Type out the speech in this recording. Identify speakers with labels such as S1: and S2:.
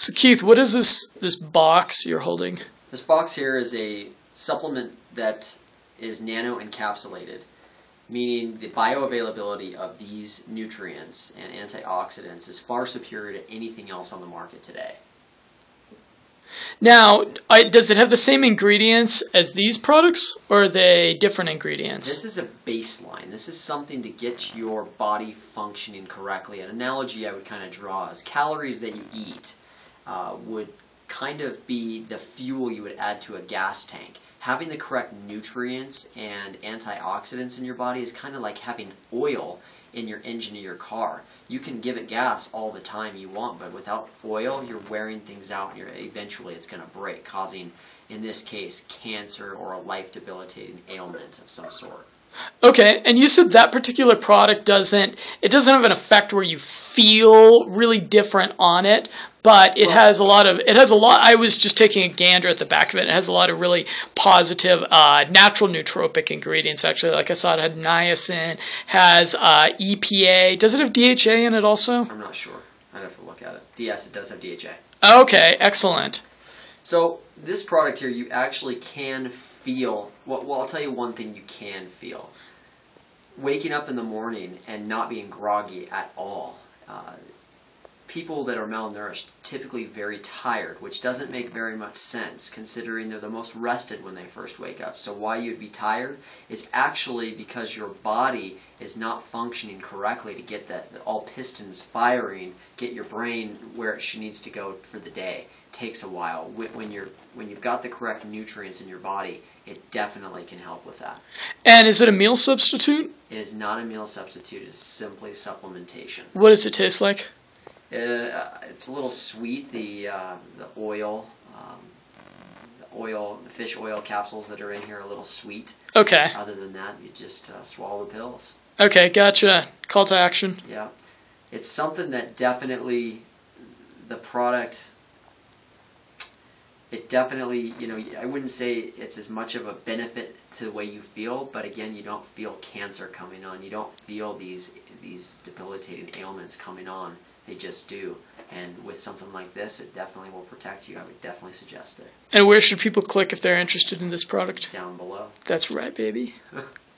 S1: So Keith, what is this this box you're holding?
S2: This box here is a supplement that is nano encapsulated, meaning the bioavailability of these nutrients and antioxidants is far superior to anything else on the market today.
S1: Now, I, does it have the same ingredients as these products, or are they different ingredients?
S2: This is a baseline. This is something to get your body functioning correctly. An analogy I would kind of draw is calories that you eat uh, would kind of be the fuel you would add to a gas tank. Having the correct nutrients and antioxidants in your body is kind of like having oil in your engine of your car. You can give it gas all the time you want, but without oil, you're wearing things out, and you're, eventually it's going to break, causing, in this case, cancer or a life debilitating ailment of some sort.
S1: Okay, and you said that particular product doesn't it doesn't have an effect where you feel really different on it, but it has a lot of it has a lot. I was just taking a gander at the back of it. It has a lot of really positive uh, natural nootropic ingredients. Actually, like I saw, it had niacin, has uh, EPA. Does it have DHA in it also?
S2: I'm not sure. I'd have to look at it. Yes, it does have DHA.
S1: Okay, excellent.
S2: So this product here, you actually can feel. Well, well, I'll tell you one thing you can feel. Waking up in the morning and not being groggy at all. Uh, people that are malnourished typically very tired, which doesn't make very much sense considering they're the most rested when they first wake up. So why you'd be tired is actually because your body is not functioning correctly to get that all pistons firing, get your brain where it needs to go for the day. It takes a while. When you're when you've got the correct nutrients in your body, it definitely can help with that.
S1: And is it a meal substitute?
S2: It is not a meal substitute. It's simply supplementation.
S1: What does it taste like?
S2: Uh, it's a little sweet. The uh, the oil, um, the oil, the fish oil capsules that are in here are a little sweet.
S1: Okay.
S2: Other than that, you just uh, swallow the pills.
S1: Okay, gotcha. Call to action.
S2: Yeah, it's something that definitely the product. It definitely, you know, I wouldn't say it's as much of a benefit to the way you feel, but again, you don't feel cancer coming on. You don't feel these these debilitating ailments coming on. They just do. And with something like this, it definitely will protect you. I would definitely suggest it.
S1: And where should people click if they're interested in this product?
S2: Down below.
S1: That's right, baby.